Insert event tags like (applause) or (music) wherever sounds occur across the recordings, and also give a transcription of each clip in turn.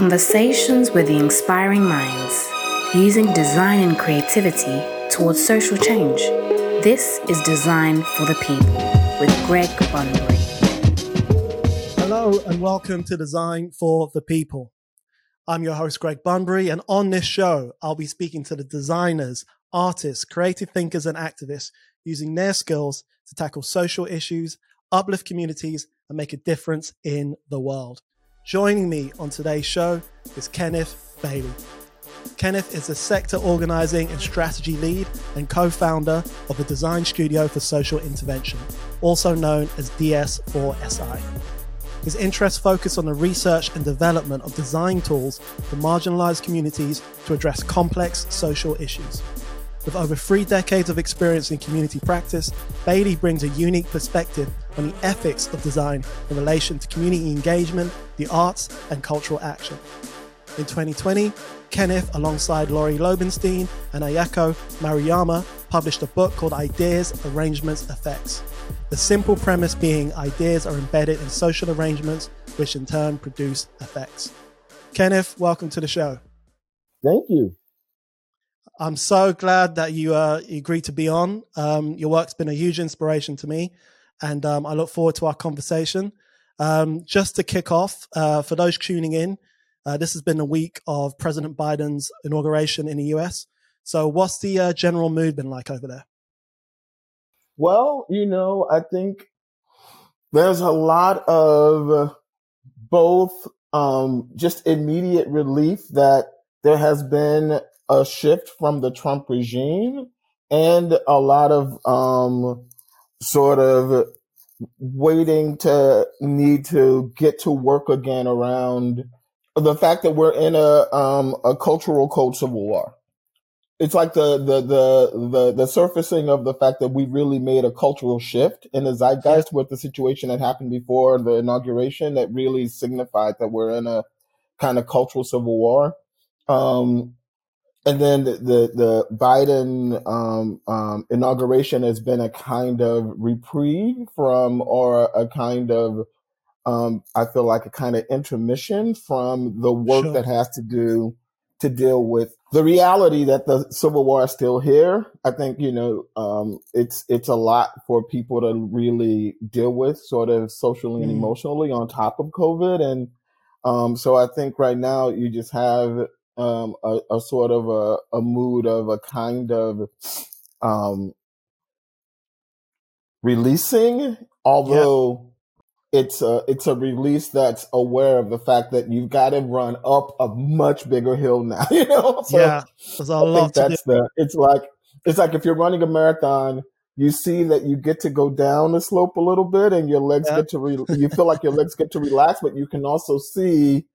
Conversations with the inspiring minds, using design and creativity towards social change. This is Design for the People with Greg Bunbury. Hello, and welcome to Design for the People. I'm your host, Greg Bunbury, and on this show, I'll be speaking to the designers, artists, creative thinkers, and activists using their skills to tackle social issues, uplift communities, and make a difference in the world. Joining me on today's show is Kenneth Bailey. Kenneth is a sector organizing and strategy lead and co founder of the Design Studio for Social Intervention, also known as DS4SI. His interests focus on the research and development of design tools for marginalized communities to address complex social issues. With over three decades of experience in community practice, Bailey brings a unique perspective on the ethics of design in relation to community engagement, the arts, and cultural action. In 2020, Kenneth, alongside Lori Lobenstine and Ayako Maruyama, published a book called Ideas, Arrangements, Effects. The simple premise being ideas are embedded in social arrangements, which in turn produce effects. Kenneth, welcome to the show. Thank you. I'm so glad that you, uh, agreed to be on. Um, your work's been a huge inspiration to me, and um, I look forward to our conversation. Um, just to kick off, uh, for those tuning in, uh, this has been a week of President Biden's inauguration in the US. So, what's the uh, general mood been like over there? Well, you know, I think there's a lot of both um, just immediate relief that there has been a shift from the Trump regime and a lot of um, sort of waiting to need to get to work again around the fact that we're in a um, a cultural code civil war. It's like the, the the the the surfacing of the fact that we really made a cultural shift in the zeitgeist with the situation that happened before the inauguration that really signified that we're in a kind of cultural civil war. Um, and then the the, the Biden um, um, inauguration has been a kind of reprieve from, or a kind of, um, I feel like a kind of intermission from the work Sure. that has to do to deal with the reality that the Civil War is still here. I think you know um, it's it's a lot for people to really deal with, sort of socially and Mm. emotionally, on top of COVID, and um, so I think right now you just have um, a, a sort of a, a mood of a kind of um, releasing, although it's a it's a release that's aware of the fact that you've got to run up a much bigger hill (laughs) now. You know, so yeah, there's a I lot think to do. that's the. It's like it's like if you're running a marathon. You see that you get to go down the slope a little bit, and your legs Yeah. get to re- (laughs) you feel like your legs get to relax, but you can also see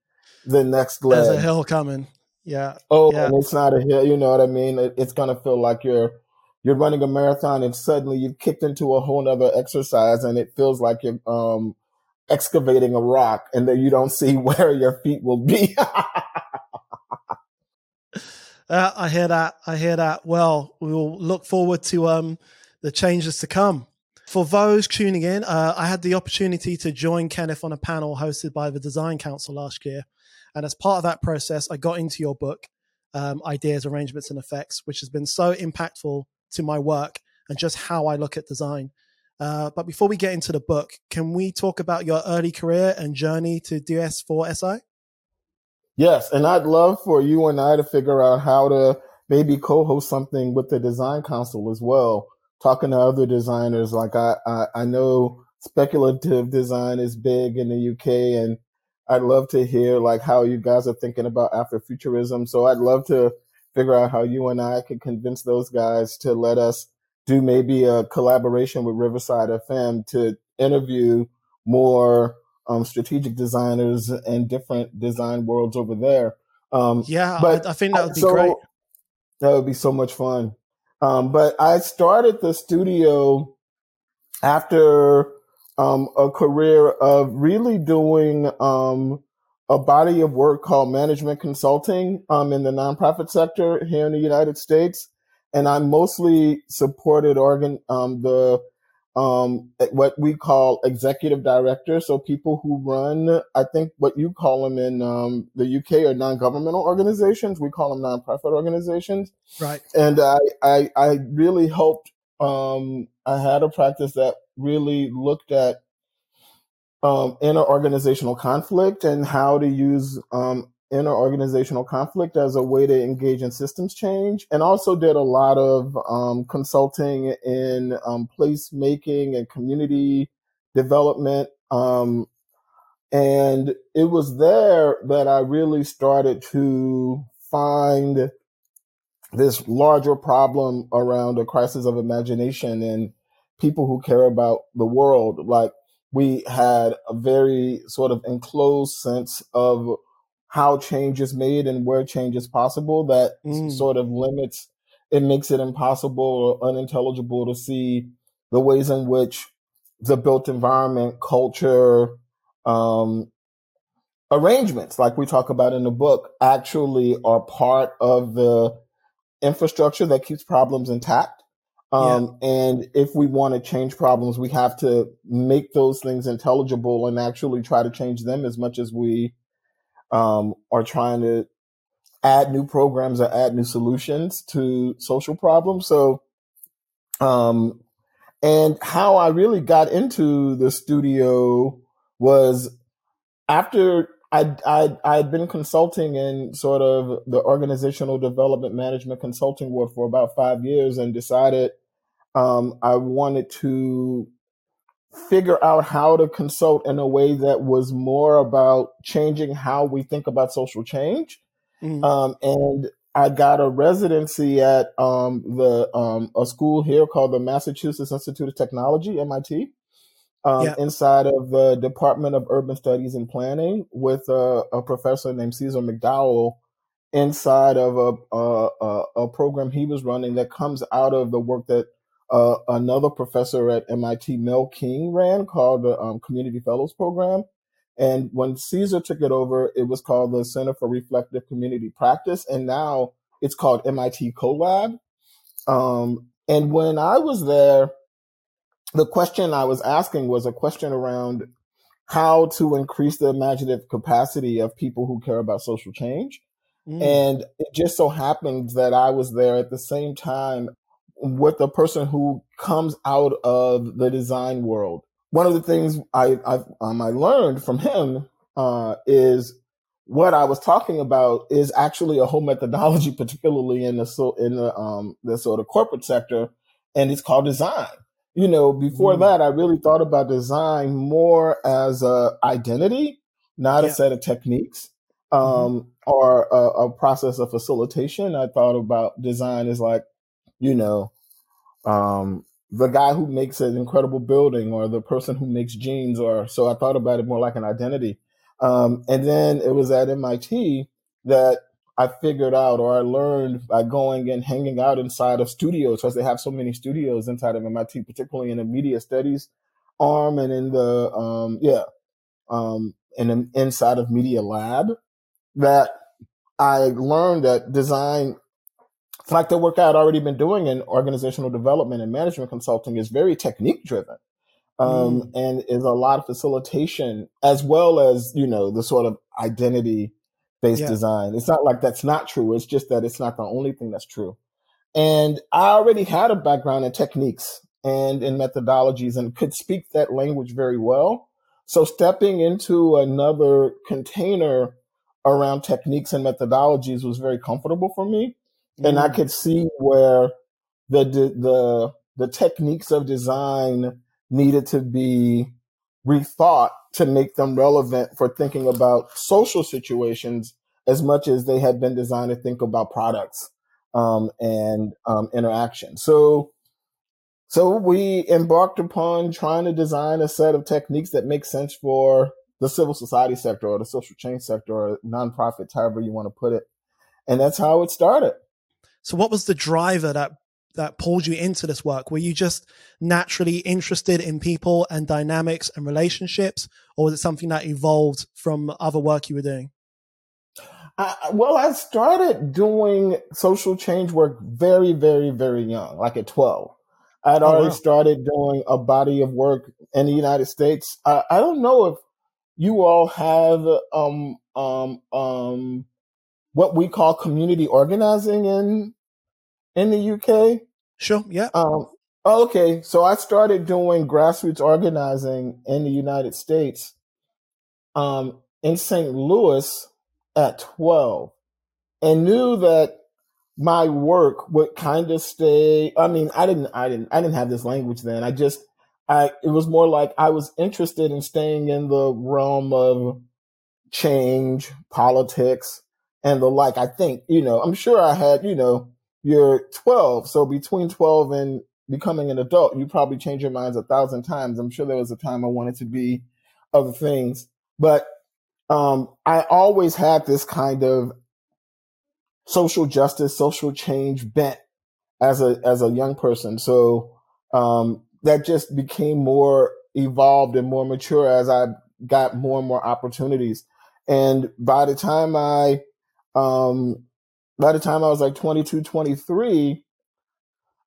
the next There's a hill coming. Yeah, Oh, yeah, and it's not a hill. You know what I mean? It, it's gonna feel like you're you're running a marathon, and suddenly you've kicked into a whole nother exercise, and it feels like you're um, excavating a rock, and then you don't see (laughs) where your feet will be. (laughs) Uh, I hear that. I hear that. Well, we will look forward to um, the changes to come. For those tuning in, uh, I had the opportunity to join Kenneth on a panel hosted by the Design Council last year. And as part of that process, I got into your book, um, Ideas, Arrangements, and Effects, which has been so impactful to my work and just how I look at design. Uh, but before we get into the book, can we talk about your early career and journey to DS4SI? Yes, and I'd love for you and I to figure out how to maybe co-host something with the design council as well. Talking to other designers, like I, I, I know speculative design is big in the UK, and I'd love to hear like how you guys are thinking about Afrofuturism. So I'd love to figure out how you and I could convince those guys to let us do maybe a collaboration with Riverside FM to interview more um, strategic designers and different design worlds over there. Um, Yeah, but I, I think that would be so great. that would be so much fun. Um, but I started the studio after um, a career of really doing um, a body of work called management consulting um, in the nonprofit sector here in the United States. And I mostly supported organ um, the um, what we call executive directors. So people who run, I think what you call them in um, the UK are non-governmental organizations. We call them nonprofit organizations. Right. And I, I, I really hoped um, I had a practice that really looked at um, interorganizational conflict and how to use um, interorganizational conflict as a way to engage in systems change, and also did a lot of um, consulting in um, placemaking and community development. Um, and it was there that I really started to find this larger problem around a crisis of imagination and people who care about the world. Like we had a very sort of enclosed sense of how change is made and where change is possible that mm. sort of limits it makes it impossible or unintelligible to see the ways in which the built environment culture um, arrangements like we talk about in the book actually are part of the infrastructure that keeps problems intact um, yeah. And if we want to change problems, we have to make those things intelligible and actually try to change them as much as we um, are trying to add new programs or add new solutions to social problems. So, um, and how I really got into the studio was after I I I'd been consulting in sort of the organizational development management consulting world for about five years, and decided um, I wanted to figure out how to consult in a way that was more about changing how we think about social change. Mm-hmm. Um, and I got a residency at um, the um, a school here called the Massachusetts Institute of Technology (MIT), um, inside of the Department of Urban Studies and Planning, with a, a professor named Ceasar McDowell, inside of a, a, a program he was running that comes out of the work that uh, another professor at MIT, Mel King, ran called the um, Community Fellows Program. And when Ceasar took it over, it was called the Center for Reflective Community Practice. And now it's called MIT CoLab. Um, and when I was there, the question I was asking was a question around how to increase the imaginative capacity of people who care about social change. Mm. And it just so happens that I was there at the same time with a person who comes out of the design world. One of the things I um, I learned from him uh, is what I was talking about is actually a whole methodology, (laughs) particularly in the so in the um the sort of corporate sector, and it's called design. You know, before mm. that, I really thought about design more as a identity, not yeah. a set of techniques mm-hmm. um, mm. or a, a process of facilitation. I thought about design as like you know, um, the guy who makes an incredible building or the person who makes jeans or so I thought about it more like an identity. Um, and then it was at MIT that I figured out or I learned by going and hanging out inside of studios because they have so many studios inside of MIT, particularly in the media studies arm and in the um, yeah um, and inside of media lab that I learned that design like the work I had already been doing in organizational development and management consulting is very technique driven. Um, mm. and is a lot of facilitation as well as, you know, the sort of identity based yeah. design. It's not like that's not true. It's just that it's not the only thing that's true. And I already had a background in techniques and in methodologies and could speak that language very well. So stepping into another container around techniques and methodologies was very comfortable for me and I could see where the, the the the techniques of design needed to be rethought to make them relevant for thinking about social situations as much as they had been designed to think about products um, and um, interaction. So, so we embarked upon trying to design a set of techniques that make sense for the civil society sector or the social change sector or nonprofits, however you want to put it. And that's how it started. So what was the driver that that pulled you into this work? Were you just naturally interested in people and dynamics and relationships, or was it something that evolved from other work you were doing? well, I started doing social change work very, very, very young, like at 12. I'd Oh, already wow. started doing a body of work in the United States. I, I don't know if you all have um um um what we call community organizing in in the UK. Sure. Yeah. Um, okay, so I started doing grassroots organizing in the United States um, in St. Louis at 12 and knew that my work would kind of stay i mean i didn't i didn't i didn't have this language then i just i it was more like i was interested in staying in the realm of change politics and the like i think you know i'm sure i had you know you're 12 so between 12 and becoming an adult you probably change your minds a thousand times i'm sure there was a time i wanted to be other things but um i always had this kind of social justice, social change bent as a as a young person. So um, that just became more evolved and more mature as I got more and more opportunities. And by the time I um, by the time I was like 22, 23,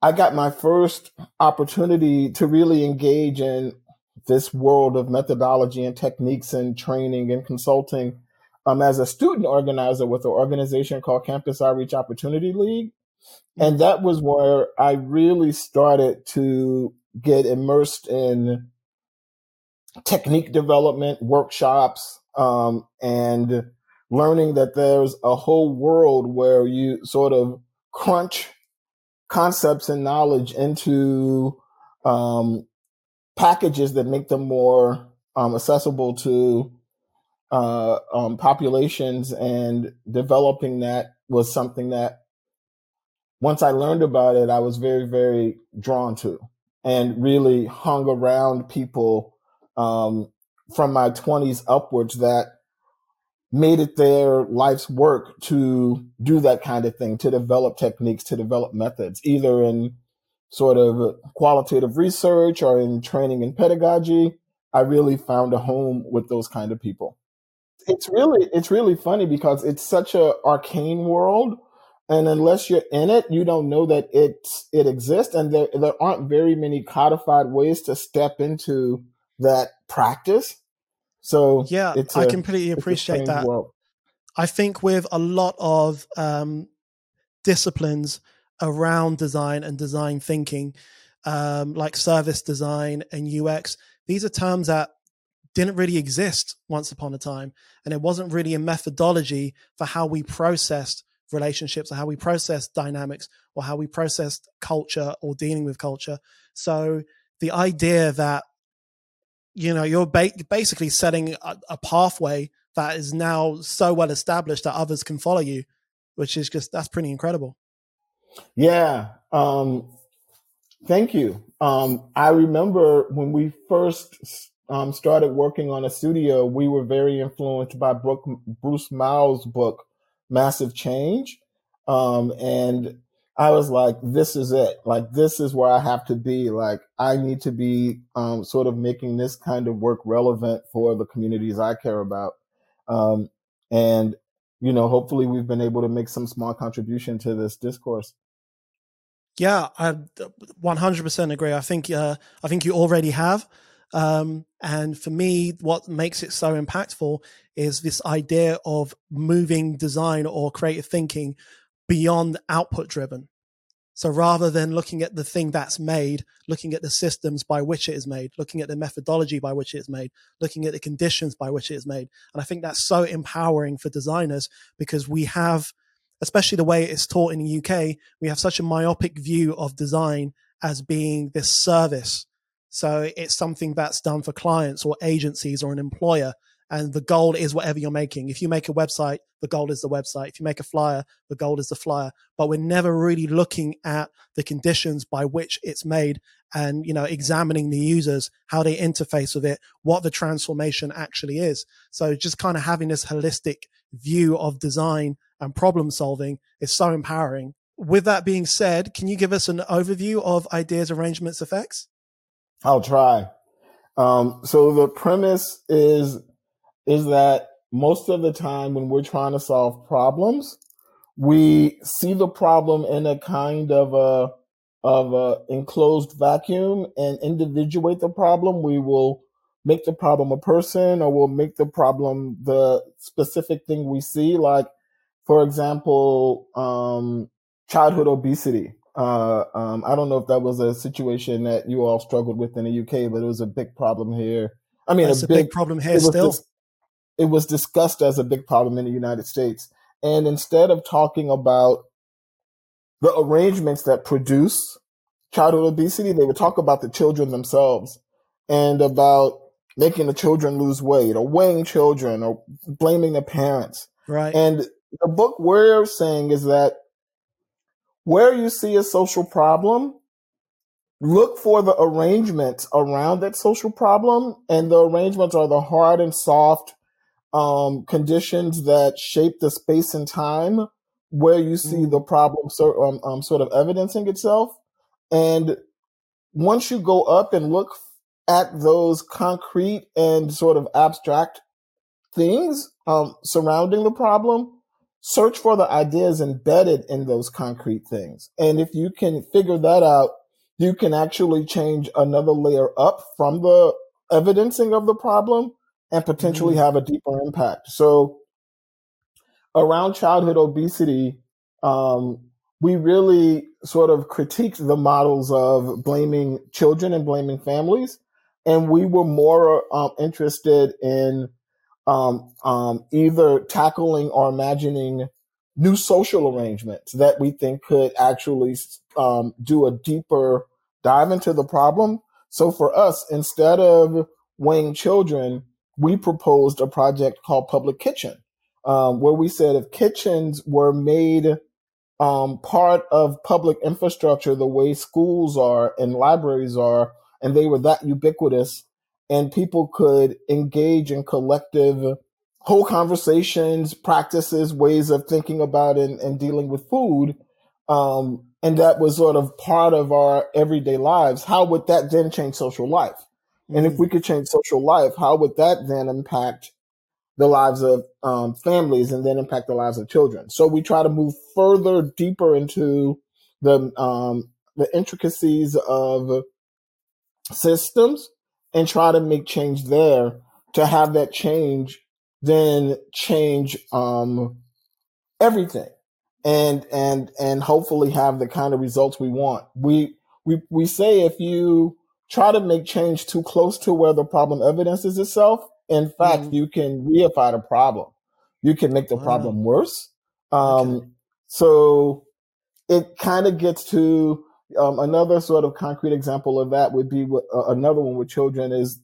I got my first opportunity to really engage in this world of methodology and techniques and training and consulting um, as a student organizer with an organization called Campus Outreach Opportunity League. And that was where I really started to get immersed in technique development workshops um, and learning that there's a whole world where you sort of crunch concepts and knowledge into um, packages that make them more um, accessible to uh, um, populations and developing that was something that once I learned about it, I was very, very drawn to and really hung around people um, from my 20s upwards that made it their life's work to do that kind of thing, to develop techniques, to develop methods, either in sort of qualitative research or in training and pedagogy. I really found a home with those kind of people it's really it's really funny because it's such a arcane world and unless you're in it you don't know that it's it exists and there, there aren't very many codified ways to step into that practice so Yeah, it's I a completely appreciate that. world I think with a lot of um, disciplines around design and design thinking, um, like service design and UX, these are terms that didn't really exist once upon a time. And it wasn't really a methodology for how we processed relationships or how we processed dynamics or how we processed culture or dealing with culture. So the idea that, you know, you're ba- basically setting a, a pathway that is now so well established that others can follow you, which is just, that's pretty incredible. yeah um thank you um i remember when we first um, started working on a studio we were very influenced by Brooke, bruce Mau's book massive change um and i was like this is it like this is where i have to be like i need to be um sort of making this kind of work relevant for the communities i care about um and you know hopefully we've been able to make some small contribution to this discourse Yeah, I 100% agree. I think uh, I think you already have. Um, and for me, what makes it so impactful is this idea of moving design or creative thinking beyond output driven. So rather than looking at the thing that's made, looking at the systems by which it is made, looking at the methodology by which it is made, looking at the conditions by which it is made. And I think that's so empowering for designers because we have, especially the way it's taught in the UK, we have such a myopic view of design as being this service. So it's something that's done for clients or agencies or an employer. And the goal is whatever you're making. If you make a website, the goal is the website. If you make a flyer, the goal is the flyer. But we're never really looking at the conditions by which it's made and, you know, examining the users, how they interface with it, what the transformation actually is. So just kind of having this holistic view of design and problem solving is so empowering. With that being said, can you give us an overview of ideas, arrangements, effects? I'll try. Um, so the premise is is that most of the time when we're trying to solve problems, we see the problem in a kind of a of an enclosed vacuum and individuate the problem. We will make the problem a person or we'll make the problem the specific thing we see. Like, for example, um, childhood obesity. Uh, um, I don't know if that was a situation that you all struggled with in the UK, but it was a big problem here. I mean, it's a, big, big, problem here still. Dis- it was discussed as a big problem in the United States. And instead of talking about the arrangements that produce childhood obesity, they would talk about the children themselves and about making the children lose weight or weighing children or blaming the parents. Right. And the book we're saying is that where you see a social problem, look for the arrangements around that social problem. And the arrangements are the hard and soft um, conditions that shape the space and time where you see mm. the problem so, um, um, sort of evidencing itself. And once you go up and look at those concrete and sort of abstract things um, surrounding the problem, search for the ideas embedded in those concrete things. And if you can figure that out, you can actually change another layer up from the evidencing of the problem and potentially mm-hmm. have a deeper impact. So around childhood obesity, um, we really sort of critiqued the models of blaming children and blaming families. And we were more um, interested in um, um, either tackling or imagining new social arrangements that we think could actually um, do a deeper dive into the problem. So for us, instead of weighing children, we proposed a project called Public Kitchen, um, where we said if kitchens were made um, part of public infrastructure the way schools are and libraries are, and they were that ubiquitous, and people could engage in collective whole conversations, practices, ways of thinking about and, and dealing with food, um, and that was sort of part of our everyday lives, how would that then change social life? Mm-hmm. And if mm. we could change social life, how would that then impact the lives of um, families and then impact the lives of children. So we try to move further, deeper into the um, the intricacies of systems and try to make change there. To have that change, then change um, everything, and and and hopefully have the kind of results we want. We we we say if you try to make change too close to where the problem evidences itself, in fact, mm-hmm. you can reify the problem. You can make the wow. problem worse. Um, okay. So it kind of gets to um, another sort of concrete example of that would be what, uh, another one with children is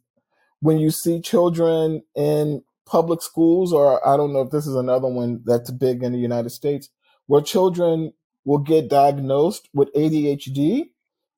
when you see children in public schools, or I don't know if this is another one that's big in the United States, where children will get diagnosed with ADHD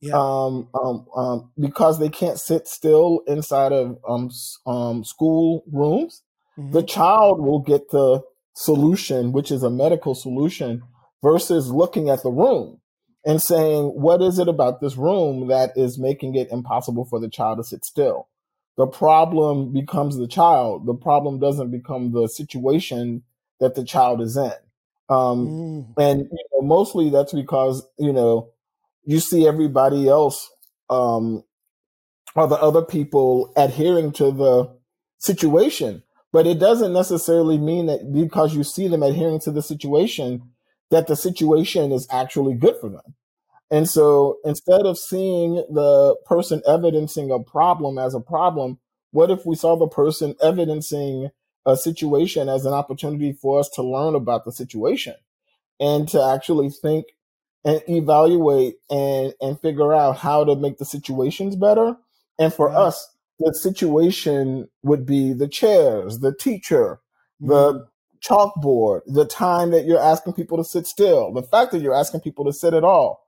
yeah. um, um, um, because they can't sit still inside of um, um, school rooms. Mm-hmm. The child will get the solution, which is a medical solution, versus looking at the room and saying, What is it about this room that is making it impossible for the child to sit still? The problem becomes the child. The problem doesn't become the situation that the child is in. Um, mm. And you know, mostly that's because, you know, you see everybody else um, or the other people adhering to the situation. But it doesn't necessarily mean that because you see them adhering to the situation, that the situation is actually good for them. And so instead of seeing the person evidencing a problem as a problem, what if we saw the person evidencing a situation as an opportunity for us to learn about the situation and to actually think and evaluate and and figure out how to make the situations better. And for us, the situation would be the chairs, the teacher, mm-hmm. the chalkboard, the time that you're asking people to sit still, the fact that you're asking people to sit at all.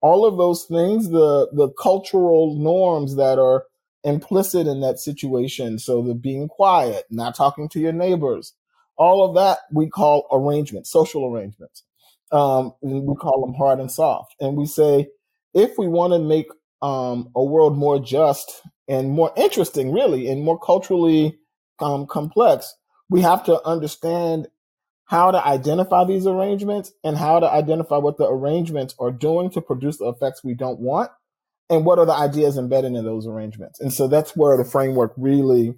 All of those things, the the cultural norms that are implicit in that situation. So the being quiet, not talking to your neighbors, all of that we call arrangements, social arrangements um, we call them hard and soft. And we say, if we want to make um, a world more just and more interesting, really, and more culturally um, complex, we have to understand how to identify these arrangements and how to identify what the arrangements are doing to produce the effects we don't want and what are the ideas embedded in those arrangements. And so that's where the framework really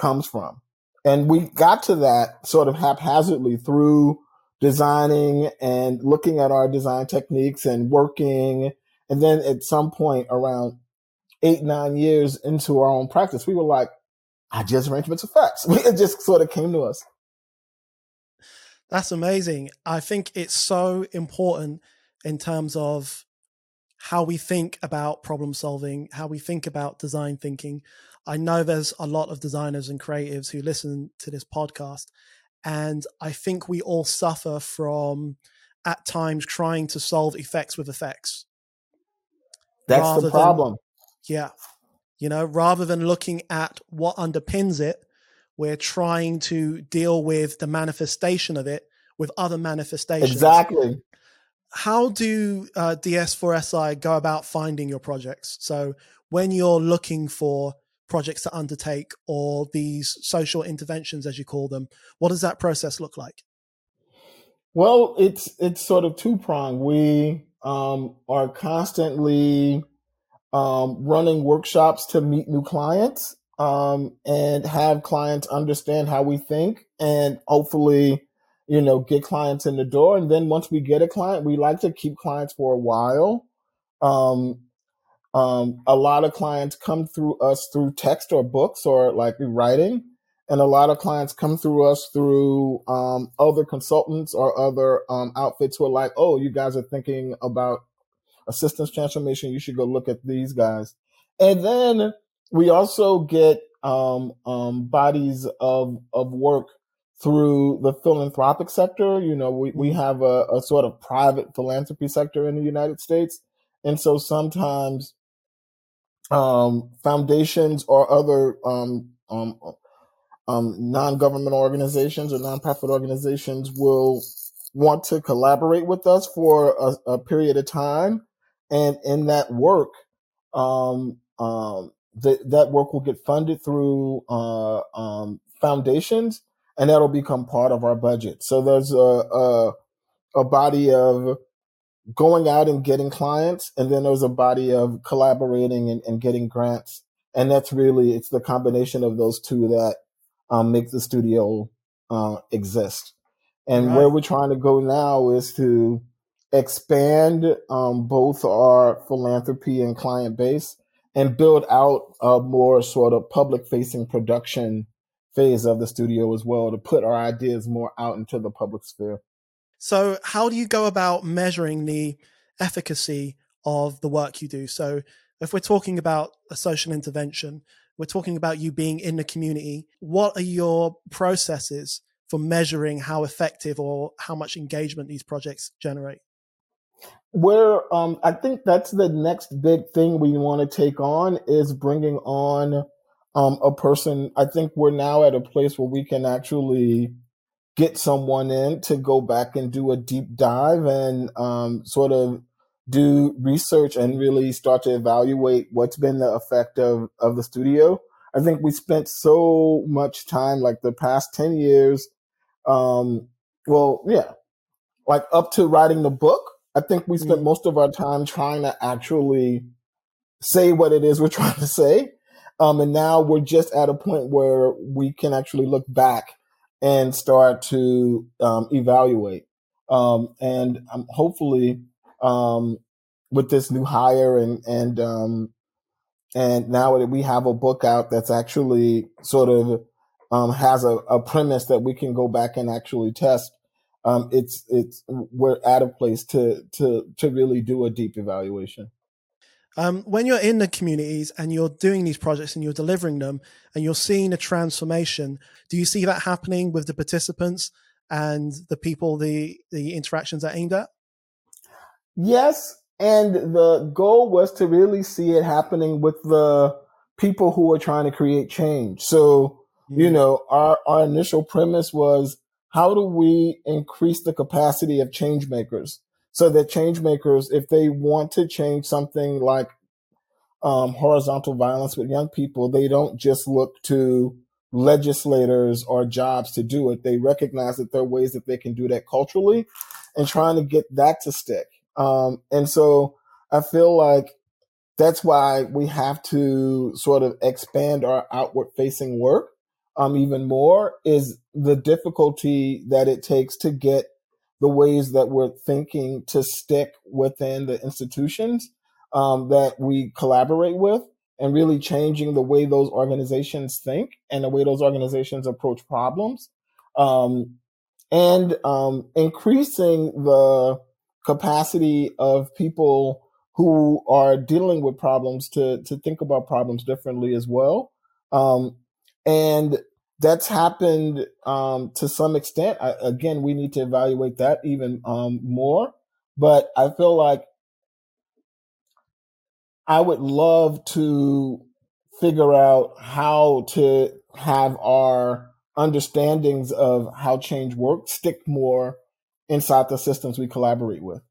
comes from. And we got to that sort of haphazardly through designing and looking at our design techniques and working. And then at some point around eight, nine years into our own practice, we were like, I just arrangements facts." (laughs) It just sort of came to us. That's amazing. I think it's so important in terms of how we think about problem solving, how we think about design thinking. I know there's a lot of designers and creatives who listen to this podcast, and I think we all suffer from at times trying to solve effects with effects. That's the problem. Than, yeah. You know, rather than looking at what underpins it, we're trying to deal with the manifestation of it with other manifestations. Exactly. How do uh, DS4SI go about finding your projects? So when you're looking for projects to undertake or these social interventions, as you call them, what does that process look like? Well, it's it's sort of two pronged. We um, are constantly um, running workshops to meet new clients um, and have clients understand how we think and hopefully, you know, get clients in the door. And then once we get a client, we like to keep clients for a while. Um, um, a lot of clients come through us through text or books or like writing. And a lot of clients come through us through um, other consultants or other um, outfits who are like, oh, you guys are thinking about assistance transformation. You should go look at these guys. And then we also get um, um, bodies of of work through the philanthropic sector. You know, we, we have a, a sort of private philanthropy sector in the United States. And so sometimes um, foundations or other um, um, um, non-government organizations or nonprofit organizations will want to collaborate with us for a, a period of time. And in that work, um, um, that that work will get funded through uh, um, foundations, and that'll become part of our budget. So there's a, a a body of going out and getting clients, and then there's a body of collaborating and, and getting grants, and that's really it's the combination of those two that um, make the studio uh, exist. And right. where we're trying to go now is to expand um, both our philanthropy and client base and build out a more sort of public facing production phase of the studio as well to put our ideas more out into the public sphere. So, how do you go about measuring the efficacy of the work you do? So, if we're talking about a social intervention, we're talking about you being in the community. What are your processes for measuring how effective or how much engagement these projects generate? where um, I think that's the next big thing we want to take on is bringing on um, a person. I think we're now at a place where we can actually get someone in to go back and do a deep dive and um, sort of do research and really start to evaluate what's been the effect of, of the studio. I think we spent so much time, like the past 10 years, um, well, yeah, like up to writing the book, I think we spent mm. most of our time trying to actually say what it is we're (laughs) trying to say. Um, and now we're just at a point where we can actually look back and start to um, evaluate. Um, and um, hopefully, um, with this new hire and and um, and now that we have a book out that's actually sort of has a, a premise that we can go back and actually test um, it's it's we're at a place to to to really do a deep evaluation. Um, when you're in the communities and you're doing these projects and you're delivering them and you're seeing a transformation, do you see that happening with the participants and the people the the interactions are aimed at? Yes, and the goal was to really see it happening with the people who are trying to create change. So, mm. you know, our our initial premise was how do we increase the capacity of change makers so that change makers, if they want to change something like um, horizontal violence with young people, they don't just look to legislators or jobs to do it. They recognize that there are ways that they can do that culturally and trying to get that to stick. Um, and so I feel like that's why we have to sort of expand our outward facing work um, even more is the difficulty that it takes to get the ways that we're thinking to stick within the institutions um, that we collaborate with and really changing the way those organizations think and the way those organizations approach problems um, and um, increasing the capacity of people who are dealing with problems to to think about problems differently as well um, and that's happened um, to some extent I, again we need to evaluate that even um, more but i feel like I would love to figure out how to have our understandings of how change works stick more inside the systems we collaborate with.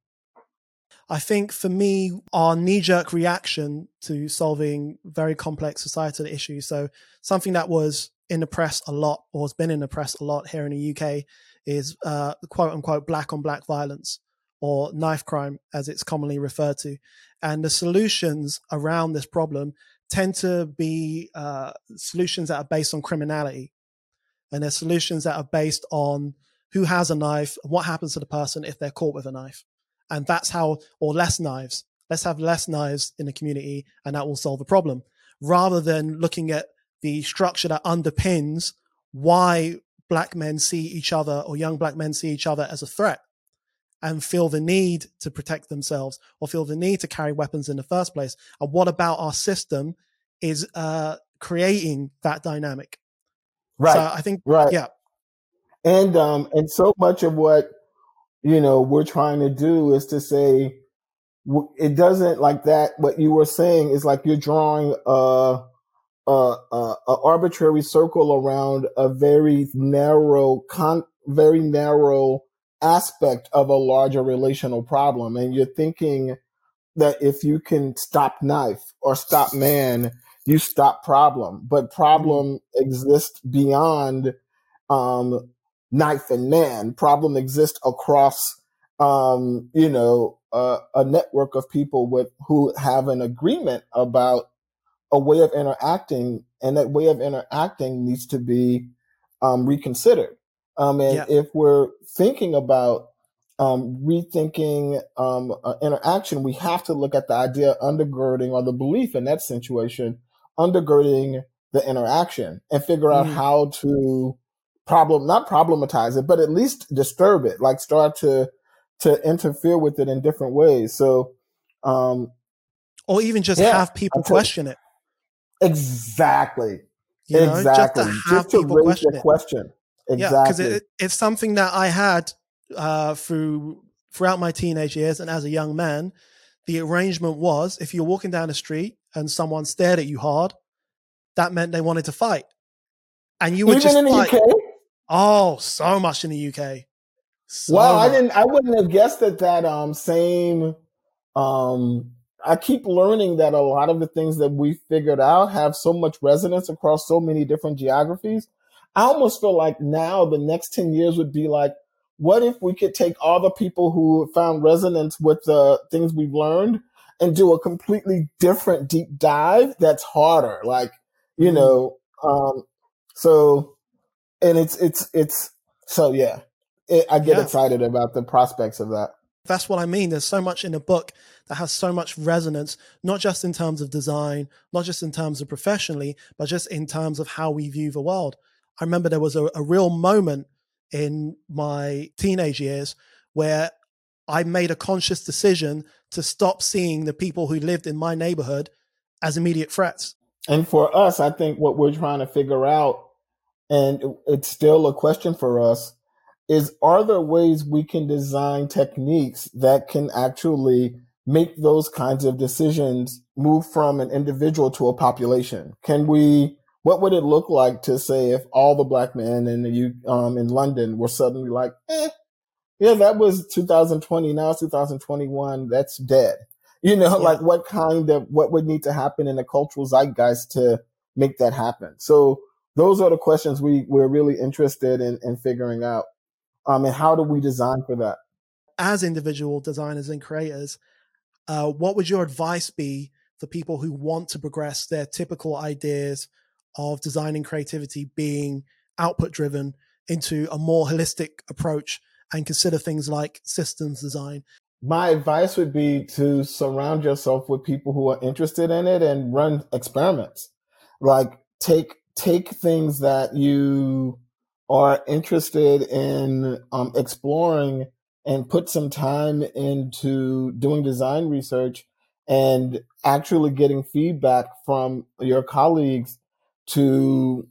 I think for me, our knee jerk reaction to solving very complex societal issues, so something that was in the press a lot or has been in the press a lot here in the UK, is uh, quote unquote black on black violence or knife crime, as it's commonly referred to. And the solutions around this problem tend to be uh, solutions that are based on criminality. And they're solutions that are based on who has a knife, what happens to the person if they're caught with a knife. And that's how, or less knives. Let's have less knives in the community and that will solve the problem. Rather than looking at the structure that underpins why black men see each other or young black men see each other as a threat and feel the need to protect themselves or feel the need to carry weapons in the first place. And what about our system is uh, creating that dynamic? Right. So I think, right. yeah. And um, and so much of what you know we're trying to do is to say it doesn't like that. What you were saying is like you're drawing a a, arbitrary circle around a very narrow con, very narrow aspect of a larger relational problem. And you're thinking that if you can stop knife or stop man, you stop problem. But problem mm-hmm. exists beyond um, knife and man. Problem exists across, um, you know, uh, a network of people with who have an agreement about a way of interacting, and that way of interacting needs to be um, reconsidered. Um, and yeah. if we're thinking about um, rethinking um, uh, interaction, we have to look at the idea undergirding or the belief in that situation, undergirding the interaction and figure out mm-hmm. how to problem, not problematize it, but at least disturb it, like start to, to interfere with it in different ways. So, um, or even just yeah, have people question it. Exactly. You know, exactly. Just to, just to raise question the question. Exactly. Yeah, because it, it's something that I had uh, through throughout my teenage years and as a young man. The arrangement was if you're walking down the street and someone stared at you hard, that meant they wanted to fight, and you would Even just in the fight. UK. Oh, so much in the UK. So well, much. I didn't. I wouldn't have guessed that that um same um I keep learning that a lot of the things that we figured out have so much resonance across so many different geographies I almost feel like now the next 10 years would be like, what if we could take all the people who found resonance with the things we've learned and do a completely different deep dive that's harder? Like, you mm-hmm. know, um, so, and it's, it's, it's, so yeah, it, I get yeah. excited about the prospects of that. That's what I mean. There's so much in a book that has so much resonance, not just in terms of design, not just in terms of professionally, but just in terms of how we view the world. I remember there was a, a real moment in my teenage years where I made a conscious decision to stop seeing the people who lived in my neighborhood as immediate threats. And for us, I think what we're trying to figure out, and it's still a question for us, is are there ways we can design techniques that can actually make those kinds of decisions move from an individual to a population? Can we what would it look like to say if all the black men in the um in London were suddenly like, eh, yeah, that was 2020, now it's 2021, that's dead. You know, yeah. like what kind of what would need to happen in the cultural zeitgeist to make that happen? So those are the questions we we're really interested in in figuring out. Um, and how do we design for that? As individual designers and creators, uh, what would your advice be for people who want to progress their typical ideas of designing creativity being output driven into a more holistic approach and consider things like systems design? My advice would be to surround yourself with people who are interested in it and run experiments. Like take take things that you are interested in um, exploring and put some time into doing design research and actually getting feedback from your colleagues to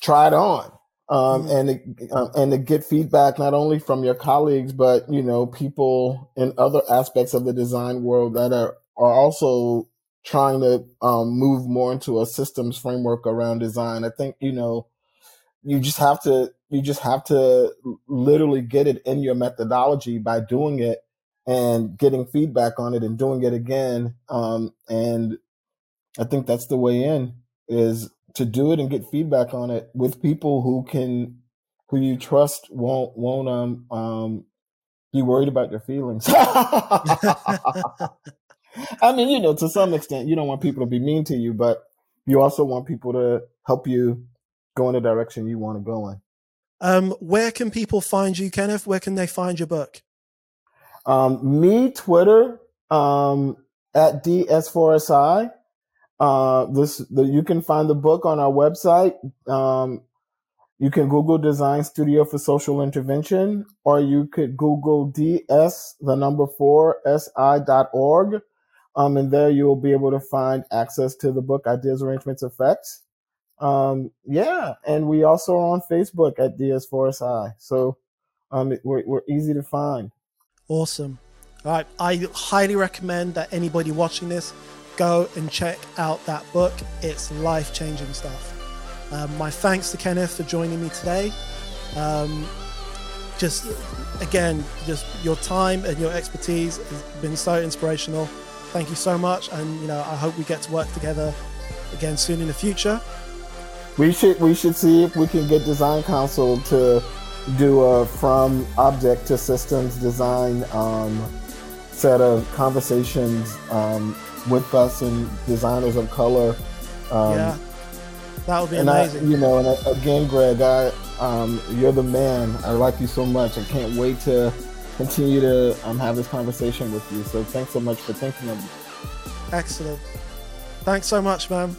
try it on um, mm-hmm. and uh, and to get feedback not only from your colleagues but you know people in other aspects of the design world that are are also trying to um, move more into a systems framework around design. I think you know you just have to you just have to literally get it in your methodology by doing it and getting feedback on it and doing it again. Um, and I think that's the way in is to do it and get feedback on it with people who can who you trust won't won't um um be worried about your feelings. (laughs) (laughs) (laughs) I mean, you know, to some extent, you don't want people to be mean to you, but you also want people to help you go in the direction you want to go in. Um, where can people find you, Kenneth? Where can they find your book? Um, me, Twitter, um, at DS4SI. Uh, this the, you can find the book on our website. Um, you can Google Design Studio for Social Intervention, or you could Google DS the number four SI dot org. Um, and there you will be able to find access to the book Ideas, Arrangements, Effects. Um, yeah, and we also are on Facebook at DS4SI. So um, we're, we're easy to find. Awesome. All right, I highly recommend that anybody watching this go and check out that book. It's life changing stuff. Um, my thanks to Kenneth for joining me today. Um, just again, just your time and your expertise has been so inspirational thank you so much. And, you know, I hope we get to work together again soon in the future. We should we should see if we can get Design Council to do a from object to systems design um, set of conversations um, with us and designers of color. Um, yeah, that would be amazing. I, you know, and again, Greg, I um, you're the man. I like you so much. I can't wait to continue to um, have this conversation with you. So thanks so much for thinking of me. Excellent. Thanks so much, man.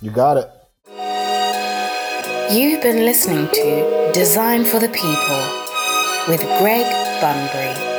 You got it. You've been listening to Design for the People with Greg Bunbury.